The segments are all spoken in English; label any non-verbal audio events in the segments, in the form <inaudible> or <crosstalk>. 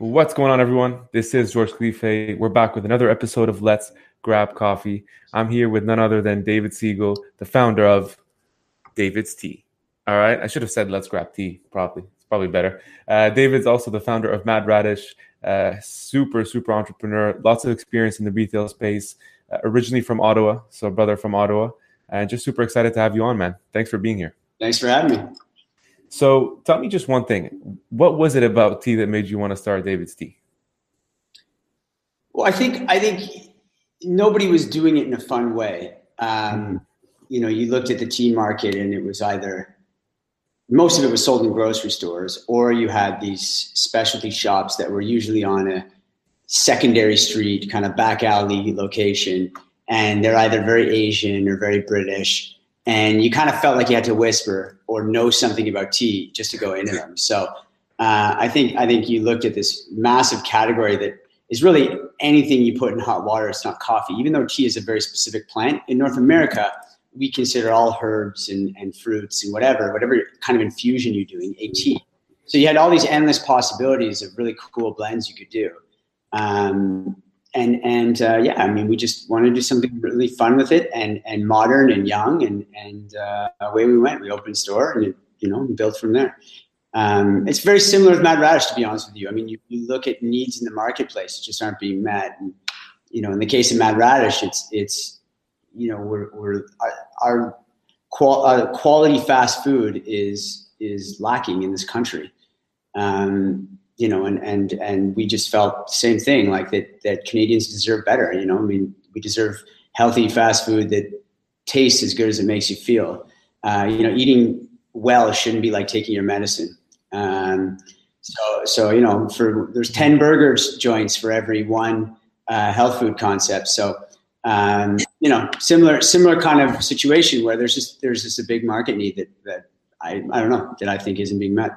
What's going on, everyone? This is George Khalife. We're back with another episode of Let's Grab Coffee. I'm here with none other than David Siegel, the founder of David's Tea. All right, I should have said Let's Grab Tea, probably. It's probably better. Uh, David's also the founder of Mad Radish, uh, super, super entrepreneur, lots of experience in the retail space, uh, originally from Ottawa, so brother from Ottawa, and just super excited to have you on, man. Thanks for being here. Thanks for having me. So tell me just one thing. What was it about tea that made you want to start David's Tea? Well, I think I think nobody was doing it in a fun way. Um, you know, you looked at the tea market and it was either most of it was sold in grocery stores, or you had these specialty shops that were usually on a secondary street, kind of back alley location, and they're either very Asian or very British and you kind of felt like you had to whisper or know something about tea just to go into them. So uh, I think I think you looked at this massive category that is really anything you put in hot water. It's not coffee, even though tea is a very specific plant. In North America, we consider all herbs and, and fruits and whatever whatever kind of infusion you're doing a tea. So you had all these endless possibilities of really cool blends you could do. Um, and and uh, yeah, I mean, we just wanted to do something really fun with it and and modern and young, and and uh, away we went. We opened store and you know built from there. Um, it's very similar with Mad Radish, to be honest with you. I mean, you, you look at needs in the marketplace that just aren't being met. And, you know, in the case of Mad Radish, it's it's you know we're we're our, our qual- uh, quality fast food is is lacking in this country. Um, you know, and and and we just felt the same thing, like that that Canadians deserve better. You know, I mean, we deserve healthy fast food that tastes as good as it makes you feel. Uh, you know, eating well shouldn't be like taking your medicine. Um, so, so you know, for there's ten burgers joints for every one uh, health food concept. So, um, you know, similar similar kind of situation where there's just there's just a big market need that that I I don't know that I think isn't being met.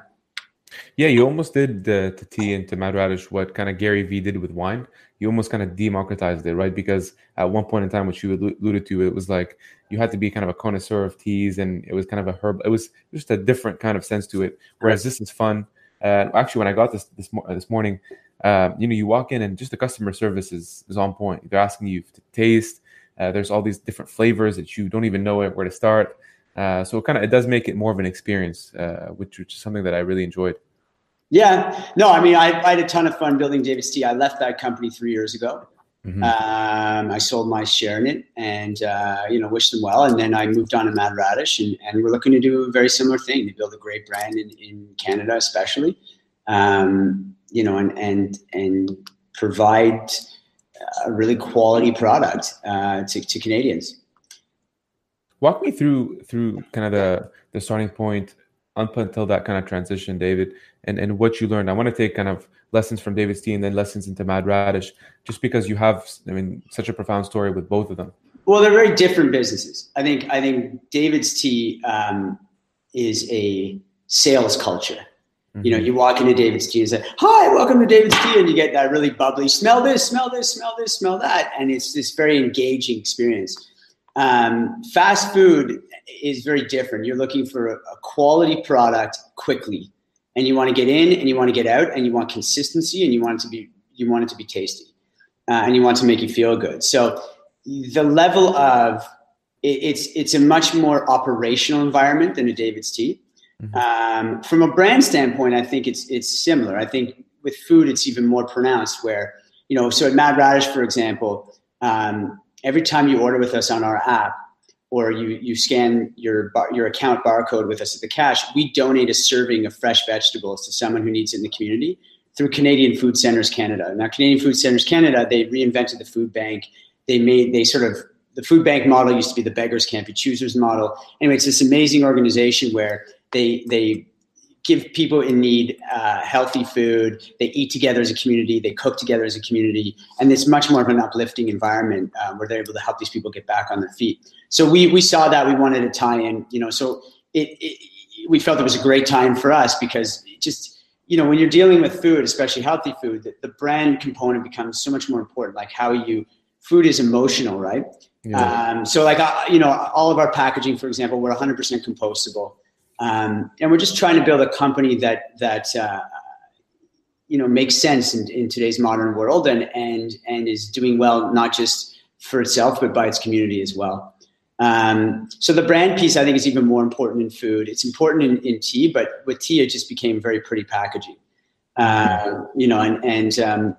Yeah, you almost did uh, to tea and to Mad Radish what kind of Gary Vee did with wine. You almost kind of democratized it, right? Because at one point in time, which you alluded to, it was like you had to be kind of a connoisseur of teas, and it was kind of a herb. It was just a different kind of sense to it. Whereas this is fun. Uh, actually, when I got this this, this morning, uh, you know, you walk in and just the customer service is, is on point. They're asking you to taste. Uh, there's all these different flavors that you don't even know where to start. Uh, so it kind of it does make it more of an experience, uh, which which is something that I really enjoyed. Yeah, no, I mean, I, I had a ton of fun building David's Tea. I left that company three years ago. Mm-hmm. Um, I sold my share in it, and uh, you know, wish them well. And then I moved on to Mad Radish, and, and we're looking to do a very similar thing to build a great brand in, in Canada, especially. Um, you know, and and and provide a really quality product uh, to, to Canadians. Walk me through through kind of the the starting point up until that kind of transition, David, and, and what you learned. I want to take kind of lessons from David's tea and then lessons into Mad Radish, just because you have, I mean, such a profound story with both of them. Well, they're very different businesses. I think I think David's tea um, is a sales culture. Mm-hmm. You know, mm-hmm. you walk into David's tea and say, "Hi, welcome to David's tea," and you get that really bubbly, smell this, smell this, smell this, smell that, and it's this very engaging experience. Um, fast food is very different. You're looking for a, a quality product quickly, and you want to get in and you want to get out, and you want consistency, and you want it to be you want it to be tasty, uh, and you want to make you feel good. So the level of it, it's it's a much more operational environment than a David's Tea. Mm-hmm. Um, from a brand standpoint, I think it's it's similar. I think with food, it's even more pronounced. Where you know, so at Mad Radish, for example, um, every time you order with us on our app, or you you scan your bar, your account barcode with us at the cash, we donate a serving of fresh vegetables to someone who needs it in the community through Canadian Food Centers Canada. Now, Canadian Food Centers Canada, they reinvented the food bank. They made they sort of the food bank model used to be the beggars can't be choosers model. Anyway, it's this amazing organization where they they give people in need uh, healthy food. They eat together as a community. They cook together as a community, and it's much more of an uplifting environment uh, where they're able to help these people get back on their feet. So we we saw that we wanted to tie in, you know. So it, it we felt it was a great time for us because just you know when you're dealing with food, especially healthy food, the, the brand component becomes so much more important. Like how you food is emotional, right? Yeah. Um, so like uh, you know all of our packaging, for example, we're 100% compostable. Um, and we're just trying to build a company that that uh, you know makes sense in, in today's modern world and and and is doing well not just for itself but by its community as well. Um, so the brand piece i think is even more important in food. It's important in, in tea but with tea it just became very pretty packaging. Uh, you know and and um,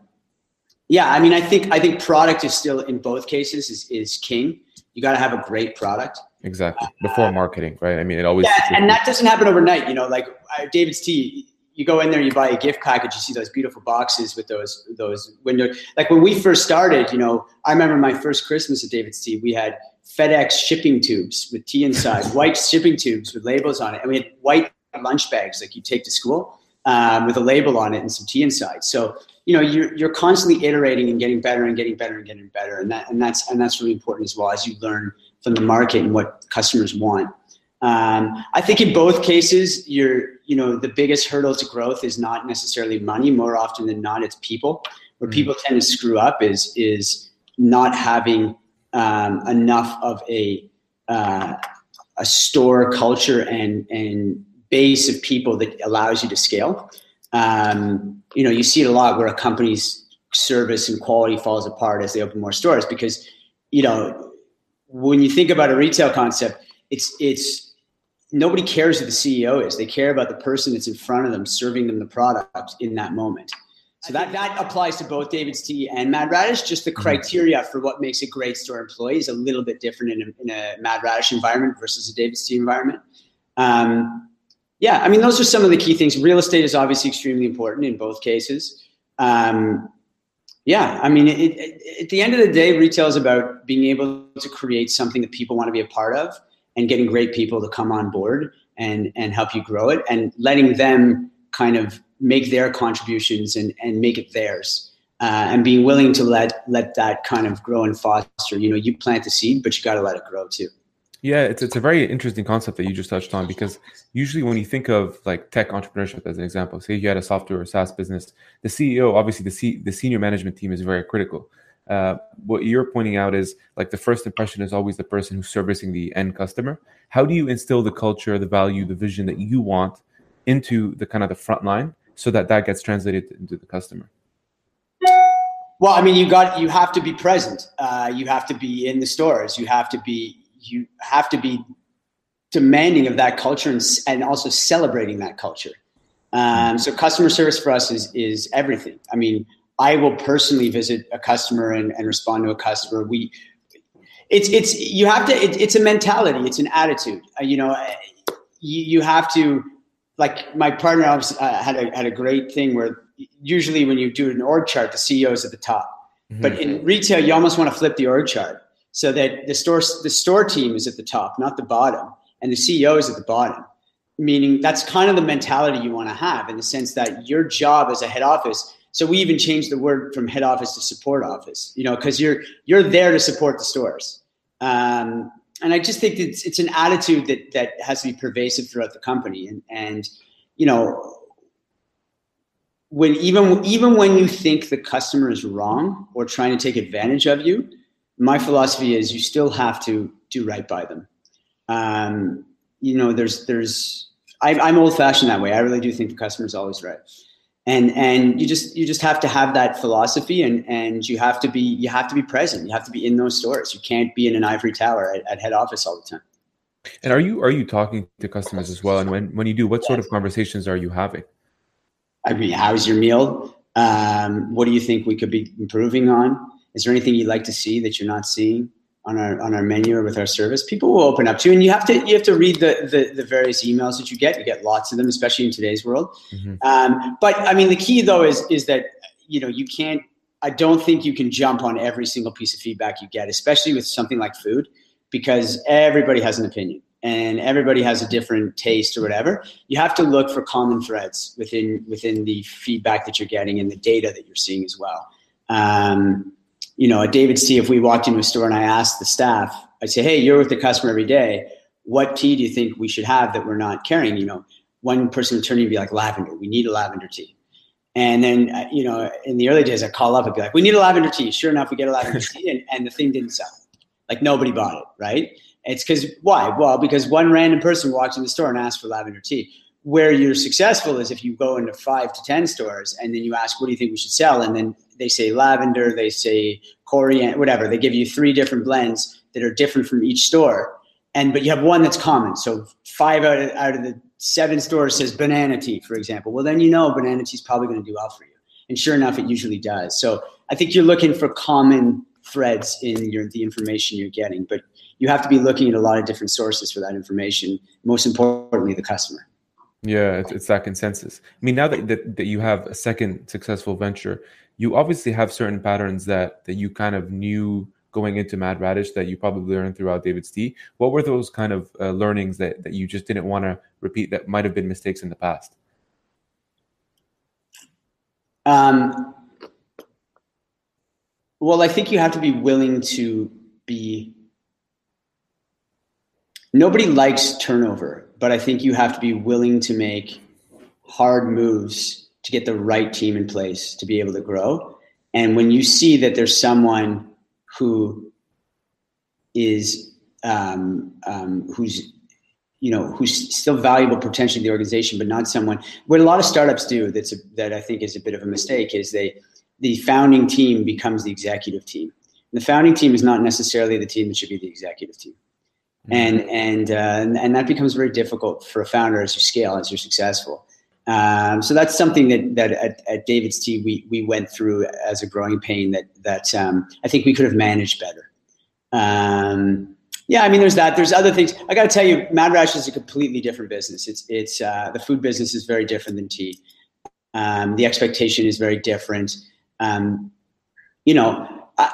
yeah i mean i think i think product is still in both cases is, is king. You got to have a great product exactly before uh, marketing right i mean it always yeah, and that doesn't happen overnight you know like uh, david's tea you go in there, you buy a gift package, you see those beautiful boxes with those those windows. Like when we first started, you know, I remember my first Christmas at David's Tea. We had FedEx shipping tubes with tea inside, <laughs> white shipping tubes with labels on it, and we had white lunch bags like you take to school um, with a label on it and some tea inside. So you know, you're you're constantly iterating and getting better and getting better and getting better, and that and that's and that's really important as well as you learn from the market and what customers want. Um, I think in both cases, you're, you know, the biggest hurdle to growth is not necessarily money. More often than not, it's people. Where mm-hmm. people tend to screw up is is not having um, enough of a uh, a store culture and and base of people that allows you to scale. Um, you know, you see it a lot where a company's service and quality falls apart as they open more stores because, you know, when you think about a retail concept, it's it's nobody cares who the CEO is. They care about the person that's in front of them, serving them the product in that moment. So that, that applies to both David's Tea and Mad Radish. Just the mm-hmm. criteria for what makes a great store employee is a little bit different in a, in a Mad Radish environment versus a David's Tea environment. Um, yeah, I mean, those are some of the key things. Real estate is obviously extremely important in both cases. Um, yeah, I mean, it, it, at the end of the day, retail is about being able to create something that people want to be a part of and getting great people to come on board and and help you grow it and letting them kind of make their contributions and and make it theirs uh, and being willing to let let that kind of grow and foster. You know you plant the seed but you got to let it grow too yeah it's, it's a very interesting concept that you just touched on because usually when you think of like tech entrepreneurship as an example say you had a software or saas business the ceo obviously the, C, the senior management team is very critical uh, what you're pointing out is like the first impression is always the person who's servicing the end customer. How do you instill the culture, the value, the vision that you want into the kind of the front line so that that gets translated into the customer? Well, I mean, you got you have to be present. Uh, you have to be in the stores. You have to be you have to be demanding of that culture and, and also celebrating that culture. Um, so customer service for us is is everything. I mean, I will personally visit a customer and, and respond to a customer. We, it's it's you have to. It, it's a mentality. It's an attitude. Uh, you know, you, you have to. Like my partner uh, had a had a great thing where usually when you do an org chart, the CEO is at the top. Mm-hmm. But in retail, you almost want to flip the org chart so that the store the store team is at the top, not the bottom, and the CEO is at the bottom. Meaning that's kind of the mentality you want to have in the sense that your job as a head office so we even changed the word from head office to support office, you know, because you're you're there to support the stores. Um, and I just think it's it's an attitude that that has to be pervasive throughout the company. And and you know, when even even when you think the customer is wrong or trying to take advantage of you, my philosophy is you still have to do right by them. Um, you know, there's there's I, I'm old fashioned that way. I really do think the customer is always right. And and you just you just have to have that philosophy and and you have to be you have to be present. You have to be in those stores. You can't be in an ivory tower at, at head office all the time. And are you are you talking to customers as well? And when when you do what sort of conversations are you having? I mean how's your meal? Um, what do you think we could be improving on is there anything you'd like to see that you're not seeing on our on our menu or with our service, people will open up to you. And you have to you have to read the the, the various emails that you get. You get lots of them, especially in today's world. Mm-hmm. Um, but I mean, the key though is is that you know you can't. I don't think you can jump on every single piece of feedback you get, especially with something like food, because everybody has an opinion and everybody has a different taste or whatever. You have to look for common threads within within the feedback that you're getting and the data that you're seeing as well. Um, you know, at David's Tea, if we walked into a store and I asked the staff, I'd say, hey, you're with the customer every day. What tea do you think we should have that we're not carrying? You know, one person would turn and be like, lavender. We need a lavender tea. And then, uh, you know, in the early days, I'd call up and be like, we need a lavender tea. Sure enough, we get a lavender <laughs> tea. And, and the thing didn't sell. Like nobody bought it, right? It's because why? Well, because one random person walked in the store and asked for lavender tea. where you're successful is if you go into five to ten stores and then you ask, "What do you think we should sell?" and then they say lavender, they say coriander, whatever. They give you three different blends that are different from each store, and but you have one that's common. So five out of, out of the seven stores says banana tea, for example. Well, then you know banana tea is probably going to do well for you, and sure enough, it usually does. So I think you're looking for common threads in your the information you're getting, but you have to be looking at a lot of different sources for that information. Most importantly, the customer. Yeah, it's, it's that consensus. I mean, now that, that that you have a second successful venture, you obviously have certain patterns that that you kind of knew going into Mad Radish that you probably learned throughout David's Tea. What were those kind of uh, learnings that that you just didn't want to repeat that might have been mistakes in the past? Um, well, I think you have to be willing to be. Nobody likes turnover, but I think you have to be willing to make hard moves to get the right team in place to be able to grow. And when you see that there's someone who is um, um, who's you know who's still valuable potentially to the organization, but not someone. What a lot of startups do that's a, that I think is a bit of a mistake is they the founding team becomes the executive team. And the founding team is not necessarily the team that should be the executive team. Mm-hmm. And and, uh, and that becomes very difficult for a founder as you scale, as you're successful. Um, so that's something that that at, at, David's Tea we we went through as a growing pain that that um, I think we could have managed better. Um, yeah, I mean, there's that. There's other things. I got to tell you, Mad Radish is a completely different business. It's it's uh, the food business is very different than tea. Um, the expectation is very different. Um, you know, I,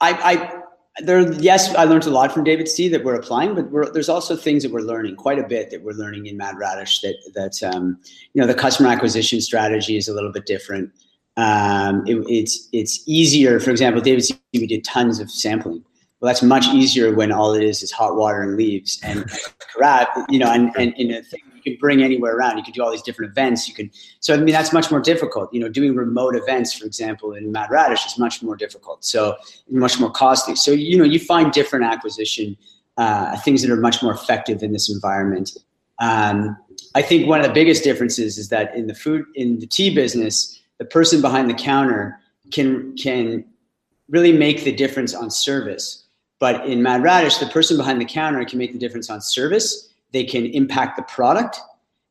I, there, yes, I learned a lot from David's Tea that we're applying, but there's also things that we're learning quite a bit that we're learning in Mad Radish that, that, um, you know, the customer acquisition strategy is a little bit different. Um, it, it's, it's easier. For example, David's Tea, we did tons of sampling. Well, that's much easier when all it is is hot water and leaves and crap, you know, and, and in a thing you can bring anywhere around. You could do all these different events. You could, so I mean, that's much more difficult. You know, doing remote events, for example, in Mad Radish is much more difficult. So much more costly. So you know, you find different acquisition uh, things that are much more effective in this environment. Um, I think one of the biggest differences is that in the food, in the tea business, the person behind the counter can can really make the difference on service. But in Mad Radish, the person behind the counter can make the difference on service they can impact the product,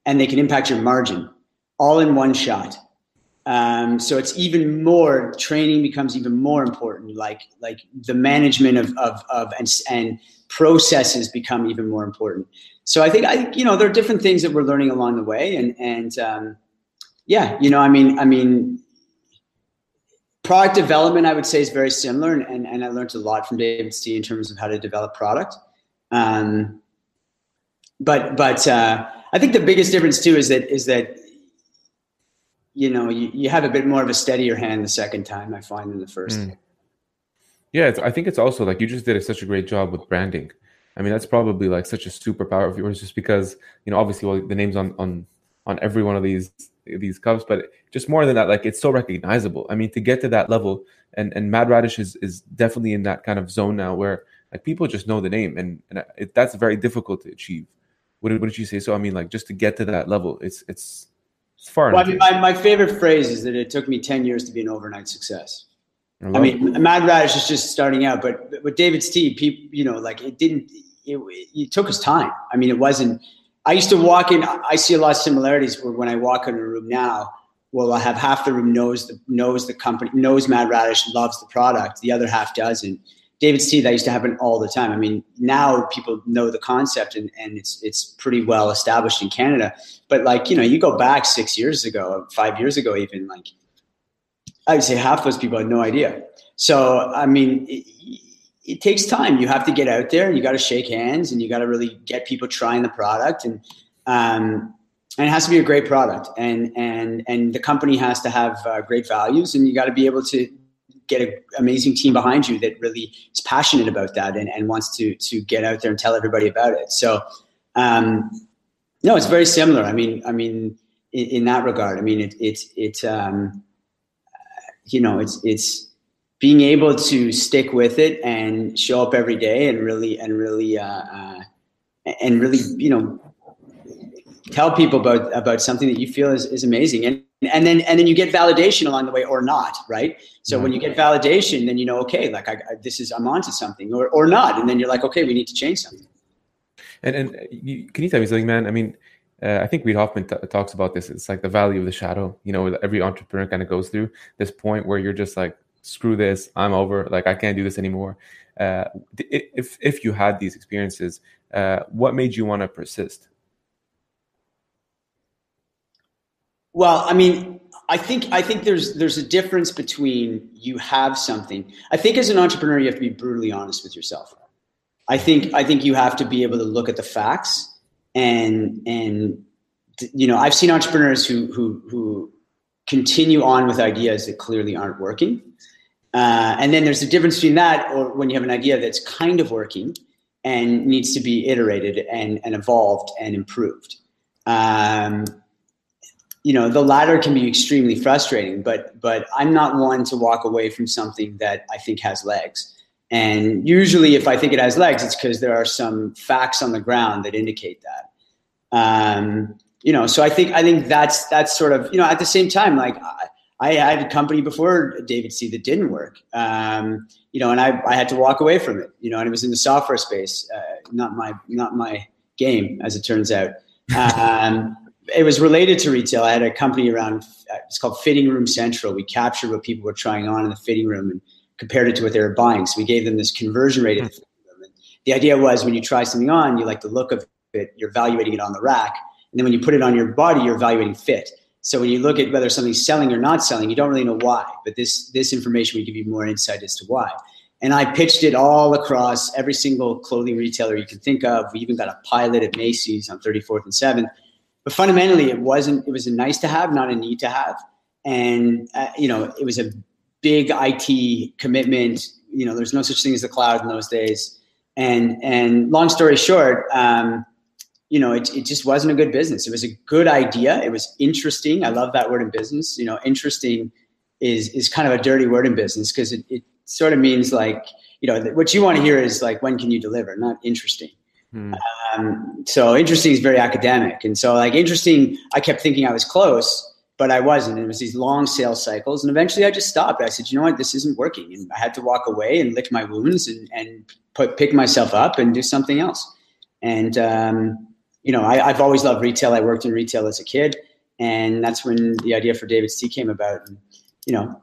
and they can impact your margin all in one shot. Um, so it's even more training becomes even more important. Like like the management of of, of and, and processes become even more important. So I think I you know there are different things that we're learning along the way, and and um, yeah, you know I mean I mean product development I would say is very similar, and and, and I learned a lot from David Tea in terms of how to develop product. Um, but but uh, I think the biggest difference too is that is that you know you, you have a bit more of a steadier hand the second time I find than the first. Mm. Yeah, I think it's also like you just did such a great job with branding. I mean, that's probably like such a superpower of yours, just because you know obviously well the names on on on every one of these these cups, but just more than that, like it's so recognizable. I mean, to get to that level, and and Mad Radish is is definitely in that kind of zone now where like people just know the name, and and it, that's very difficult to achieve. What did, what did you say? So I mean, like just to get to that level, it's it's it's far. Well, I mean, my, my favorite phrase is that it took me ten years to be an overnight success. I, I mean, it. Mad Radish is just starting out, but with David's Tea, people, you know, like it didn't. It, it took us time. I mean, it wasn't. I used to walk in. I see a lot of similarities where when I walk in a room now, well, I have half the room knows the knows the company, knows Mad Radish, loves the product. The other half doesn't. David's Tea that used to happen all the time. I mean, now people know the concept and, and it's it's pretty well established in Canada. But like, you know, you go back six years ago, five years ago, even like I would say half those people had no idea. So I mean, it, it takes time. You have to get out there and you got to shake hands and you got to really get people trying the product and um, and it has to be a great product and and and the company has to have uh, great values and you got to be able to get an amazing team behind you that really is passionate about that and, and wants to to get out there and tell everybody about it. So, um, no, it's very similar. I mean, I mean, in, in that regard, I mean, it, it's it's um, you know, it's it's being able to stick with it and show up every day and really and really uh, uh, and really you know tell people about about something that you feel is, is amazing and and then and then you get validation along the way or not right so mm-hmm. when you get validation then you know okay like I, I, this is i'm onto something or or not and then you're like okay we need to change something and and you, can you tell me something man i mean uh, I think Reid Hoffman t- talks about this. It's like the value of the shadow. You know, every entrepreneur kind of goes through this point where you're just like, screw this, I'm over. Like I can't do this anymore. Uh, if if you had these experiences, uh, what made you want to persist? Well, I mean, I think I think there's there's a difference between you have something. I think as an entrepreneur, you have to be brutally honest with yourself. I think I think you have to be able to look at the facts and and you know I've seen entrepreneurs who who who continue on with ideas that clearly aren't working, uh, and then there's a difference between that or when you have an idea that's kind of working and needs to be iterated and and evolved and improved. Um, you know the latter can be extremely frustrating but but i'm not one to walk away from something that i think has legs. And usually if i think it has legs it's because there are some facts on the ground that indicate that. Um, you know so i think i think that's that's sort of you know at the same time like i, I had a company before David's Tea that didn't work. Um, you know and I, I had to walk away from it you know and it was in the software space uh, not my not my game as it turns out. Um, it was related to retail. I had a company around. It's called Fitting Room Central. We captured what people were trying on in the fitting room and compared it to what they were buying. So we gave them this conversion rate. Mm-hmm. The, the idea was when you try something on, you like the look of it. You're evaluating it on the rack, and then when you put it on your body, you're evaluating fit. So when you look at whether something's selling or not selling, you don't really know why. But this this information will give you more insight as to why. And I pitched it all across every single clothing retailer you can think of. We even got a pilot at Macy's on 34th and 7th but fundamentally it wasn't it was a nice to have not a need to have. And uh, you know it was a big it commitment. You know there's no such thing as the cloud in those days. And and long story short um, you know it, it just wasn't a good business. It was a good idea. It was interesting. I love that word in business. You know interesting is is kind of a dirty word in business because it, it sort of means like you know what you want to hear is like when can you deliver? Not interesting. Hmm. Um, so interesting is very academic, and so like interesting, I kept thinking I was close, but I wasn't. It was these long sales cycles, and eventually I just stopped. I said, you know what, this isn't working, and I had to walk away and lick my wounds and and put pick myself up and do something else. And um, you know, I, have always loved retail. I worked in retail as a kid, and that's when the idea for DAVIDsTEA came about. And, you know,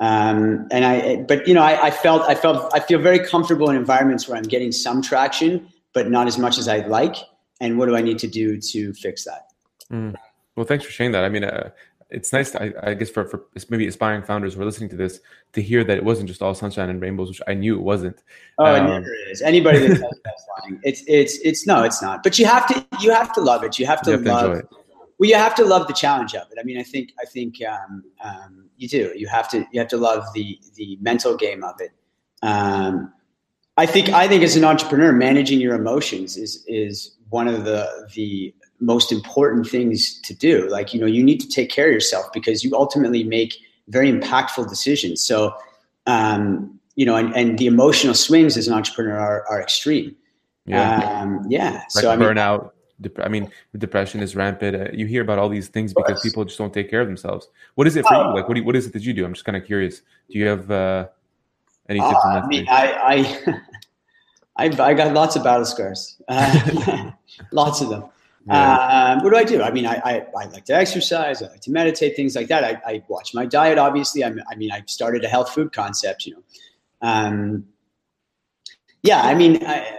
um, and I, but you know, I, I felt, I felt, I feel very comfortable in environments where I'm getting some traction but not as much as I'd like. And what do I need to do to fix that? Mm. Well, thanks for sharing that. I mean, uh, it's nice, to, I, I, guess, for, for maybe aspiring founders who are listening to this to hear that it wasn't just all sunshine and rainbows, which I knew it wasn't. Oh, um, it never is. Anybody that says that's lying. It's it's it's no, it's not. But you have to you have to love it. You have to, you have love. To well, you have to love the challenge of it. I mean, I think I think um, um, you do. You have to you have to love the the mental game of it. Um, I think I think as an entrepreneur, managing your emotions is is one of the the most important things to do. Like you know, you need to take care of yourself because you ultimately make very impactful decisions. So, um, you know, and, and the emotional swings as an entrepreneur are, are extreme. Yeah, um, yeah. Like so I mean, burnout. Dep- I mean, depression is rampant. Uh, you hear about all these things because people just don't take care of themselves. What is it for you? Like, what do you, what is it that you do? I'm just kind of curious. Do you have uh, any tips? Uh, I mean, I, I <laughs> I've, I got lots of battle scars, uh, <laughs> lots of them. Yeah. Um, what do I do? I mean, I, I, I, like to exercise. I like to meditate, things like that. I, I watch my diet. Obviously, I, I mean, I started a health food concept. You know, um, yeah. I mean, I,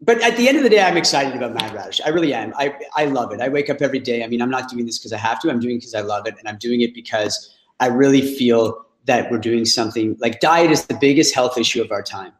but at the end of the day, I'm excited about Mad Radish. I really am. I, I love it. I wake up every day. I mean, I'm not doing this because I have to. I'm doing it because I love it, and I'm doing it because I really feel that we're doing something. Like diet is the biggest health issue of our time.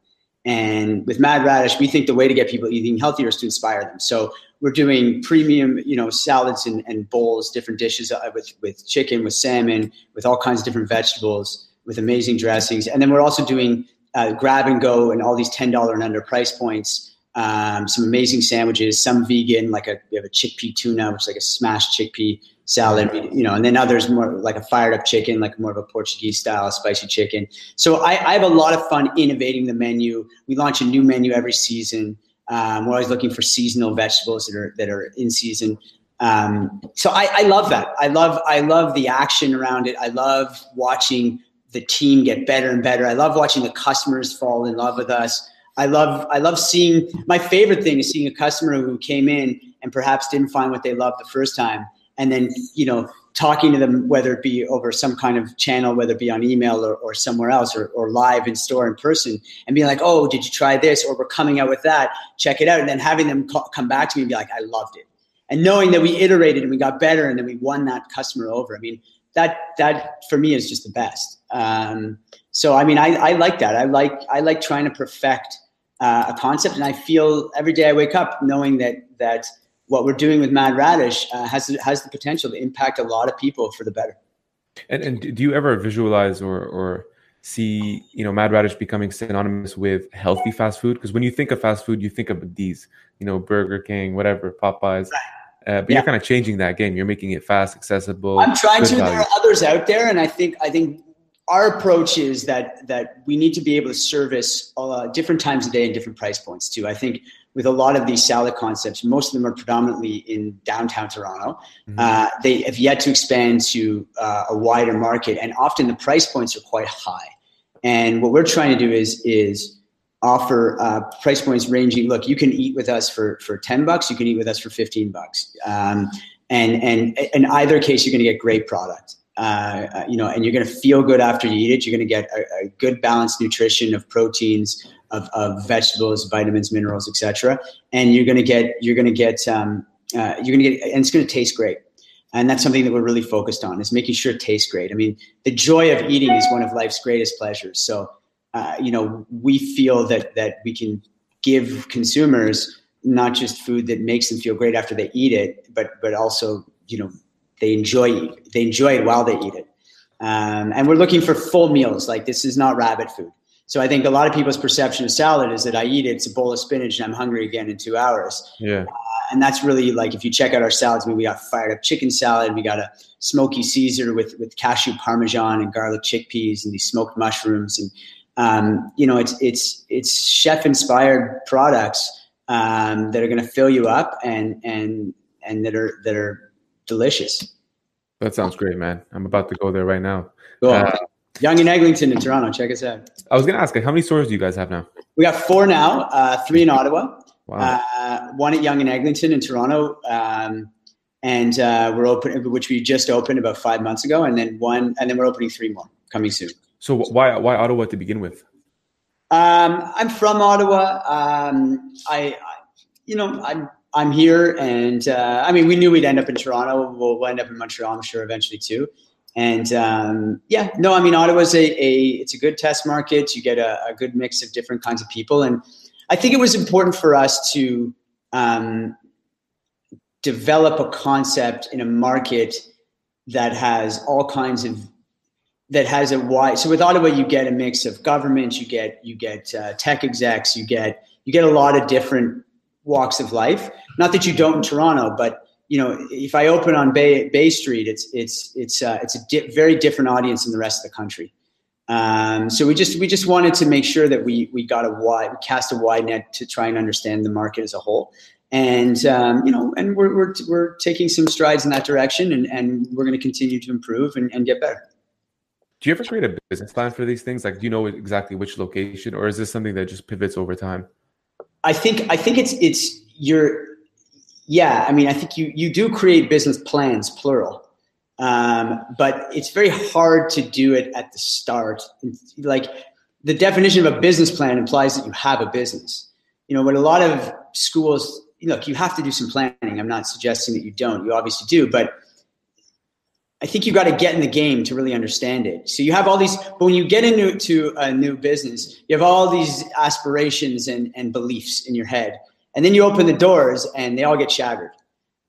And with Mad Radish, we think the way to get people eating healthier is to inspire them. So we're doing premium, you know, salads and, and bowls, different dishes uh, with, with chicken, with salmon, with all kinds of different vegetables, with amazing dressings. And then we're also doing uh, grab and go and all these $10 and under price points. Um, some amazing sandwiches, some vegan, like a, we have a chickpea tuna, which is like a smashed chickpea salad, you know, and then others more like a fired up chicken, like more of a Portuguese style spicy chicken. So I, I have a lot of fun innovating the menu. We launch a new menu every season. Um, we're always looking for seasonal vegetables that are that are in season. Um, so I, I love that. I love I love the action around it. I love watching the team get better and better. I love watching the customers fall in love with us. I love I love seeing my favorite thing is seeing a customer who came in and perhaps didn't find what they loved the first time and then you know talking to them whether it be over some kind of channel whether it be on email or, or somewhere else or, or live in store in person and being like oh did you try this? Or we're coming out with that. Check it out. And then having them come back to me and be like i loved it. And knowing that we iterated and we got better and then we won that customer over i mean that that for me is just the best. Um, so i mean I, I like that. I like i like trying to perfect uh, a concept and i feel every day i wake up knowing that that what we're doing with Mad Radish uh, has has the potential to impact a lot of people for the better. And and do you ever visualize or or see you know Mad Radish becoming synonymous with healthy fast food? Because when you think of fast food, you think of these you know Burger King, whatever, Popeyes. Uh, but yeah. you're kind of changing that game. You're making it fast, accessible. I'm trying to. Value. There are others out there, and I think I think our approach is that that we need to be able to service uh, different times of day and different price points too. I think with a lot of these salad concepts, most of them are predominantly in downtown Toronto. Mm-hmm. Uh, they have yet to expand to uh, a wider market, and often the price points are quite high. And what we're trying to do is is offer uh, price points ranging. Look, you can eat with us for for ten bucks. You can eat with us for fifteen bucks. Um, and and in either case, you're going to get great product. Uh, you know, and you're going to feel good after you eat it. You're going to get a, a, good balanced nutrition of proteins, of, of vegetables, vitamins, minerals, etc. And you're going to get you're going to get um, uh, you're going to get and it's going to taste great. And that's something that we're really focused on is making sure it tastes great. I mean, the joy of eating is one of life's greatest pleasures. So, uh, you know, we feel that that we can give consumers not just food that makes them feel great after they eat it, but but also you know they enjoy they enjoy it while they eat it. Um, and we're looking for full meals. Like this is not rabbit food. So I think a lot of people's perception of salad is that I eat it, it's a bowl of spinach, and I'm hungry again in two hours. Yeah. Uh, and that's really like if you check out our salads, I mean, we got fired up chicken salad, we got a smoky Caesar with with cashew parmesan and garlic chickpeas and these smoked mushrooms, and um, you know, it's it's it's chef inspired products um, that are going to fill you up and and and that are that are delicious. That sounds great, man. I'm about to go there right now. Go uh, Yonge and Eglinton in Toronto. Check us out. I was gonna ask, like, how many stores do you guys have now? We got four now. Uh, three in Ottawa. Wow. Uh, one at Yonge and Eglinton in Toronto, um, and uh, we're open, which we just opened about five months ago, and then one, and then we're opening three more coming soon. So why why Ottawa to begin with? Um, I'm from Ottawa. Um, I, I, you know, I'm I'm here, and uh, I mean, we knew we'd end up in Toronto. We'll, we'll end up in Montreal, I'm sure, eventually too. And um, yeah, no, I mean, Ottawa's a, a it's a good test market. You get a, a, good mix of different kinds of people, and I think it was important for us to um, develop a concept in a market that has all kinds of that has a wide. So with Ottawa, you get a mix of government, you get you get uh, tech execs, you get you get a lot of different walks of life. Not that you don't in Toronto, but you know, if I open on Bay Bay Street, it's it's it's uh, it's a di- very different audience than the rest of the country. Um, so we just we just wanted to make sure that we we got a wide cast a wide net to try and understand the market as a whole. And um, you know, and we're, we're we're taking some strides in that direction, and, and we're going to continue to improve and, and get better. Do you ever create a business plan for these things? Like, do you know exactly which location, or is this something that just pivots over time? I think I think it's it's your yeah. I mean, I think you you do create business plans, plural, um, but it's very hard to do it at the start. Like the definition of a business plan implies that you have a business. You know, what a lot of schools look, you have to do some planning. I'm not suggesting that you don't. You obviously do, but I think you got to get in the game to really understand it. So you have all these, but when you get into to a new business, you have all these aspirations and, and beliefs in your head. And then you open the doors and they all get shattered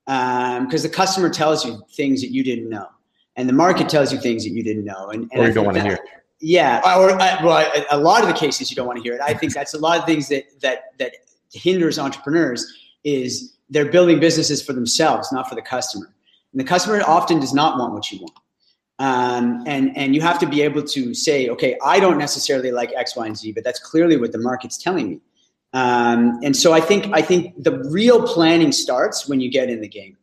because um, the customer tells you things that you didn't know. And the market tells you things that you didn't know. And, and or you don't want to hear. Yeah. Or, uh, well, a lot of the cases you don't want to hear it. I think that's a lot of things that, that, that hinders entrepreneurs is they're building businesses for themselves, not for the customer. And the customer often does not want what you want. Um, and and you have to be able to say, okay, I don't necessarily like X, Y, and Z, but that's clearly what the market's telling me. Um, and so I think I think the real planning starts when you get in the game.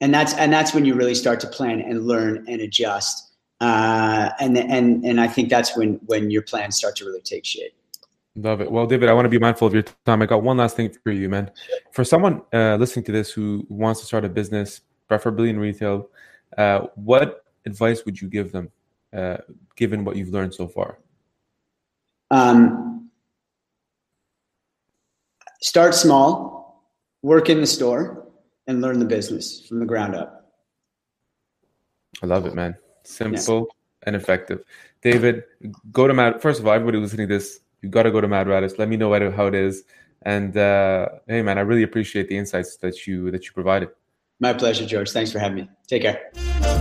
and that's and that's when you really start to plan and learn and adjust. Uh, and and and I think that's when when your plans start to really take shape. Love it. Well, David, I want to be mindful of your time. I got one last thing for you, man. For someone uh, listening to this who wants to start a business, preferably in retail, uh, what advice would you give them, uh, given what you've learned so far? Um, start small, work in the store, and learn the business from the ground up. I love it, man. Simple yeah. and effective. David, go to Mad. First of all, everybody listening to this, you got to go to Mad Radish. Let me know how it is. And uh, hey, man, I really appreciate the insights that you that you provided. My pleasure, George. Thanks for having me. Take care.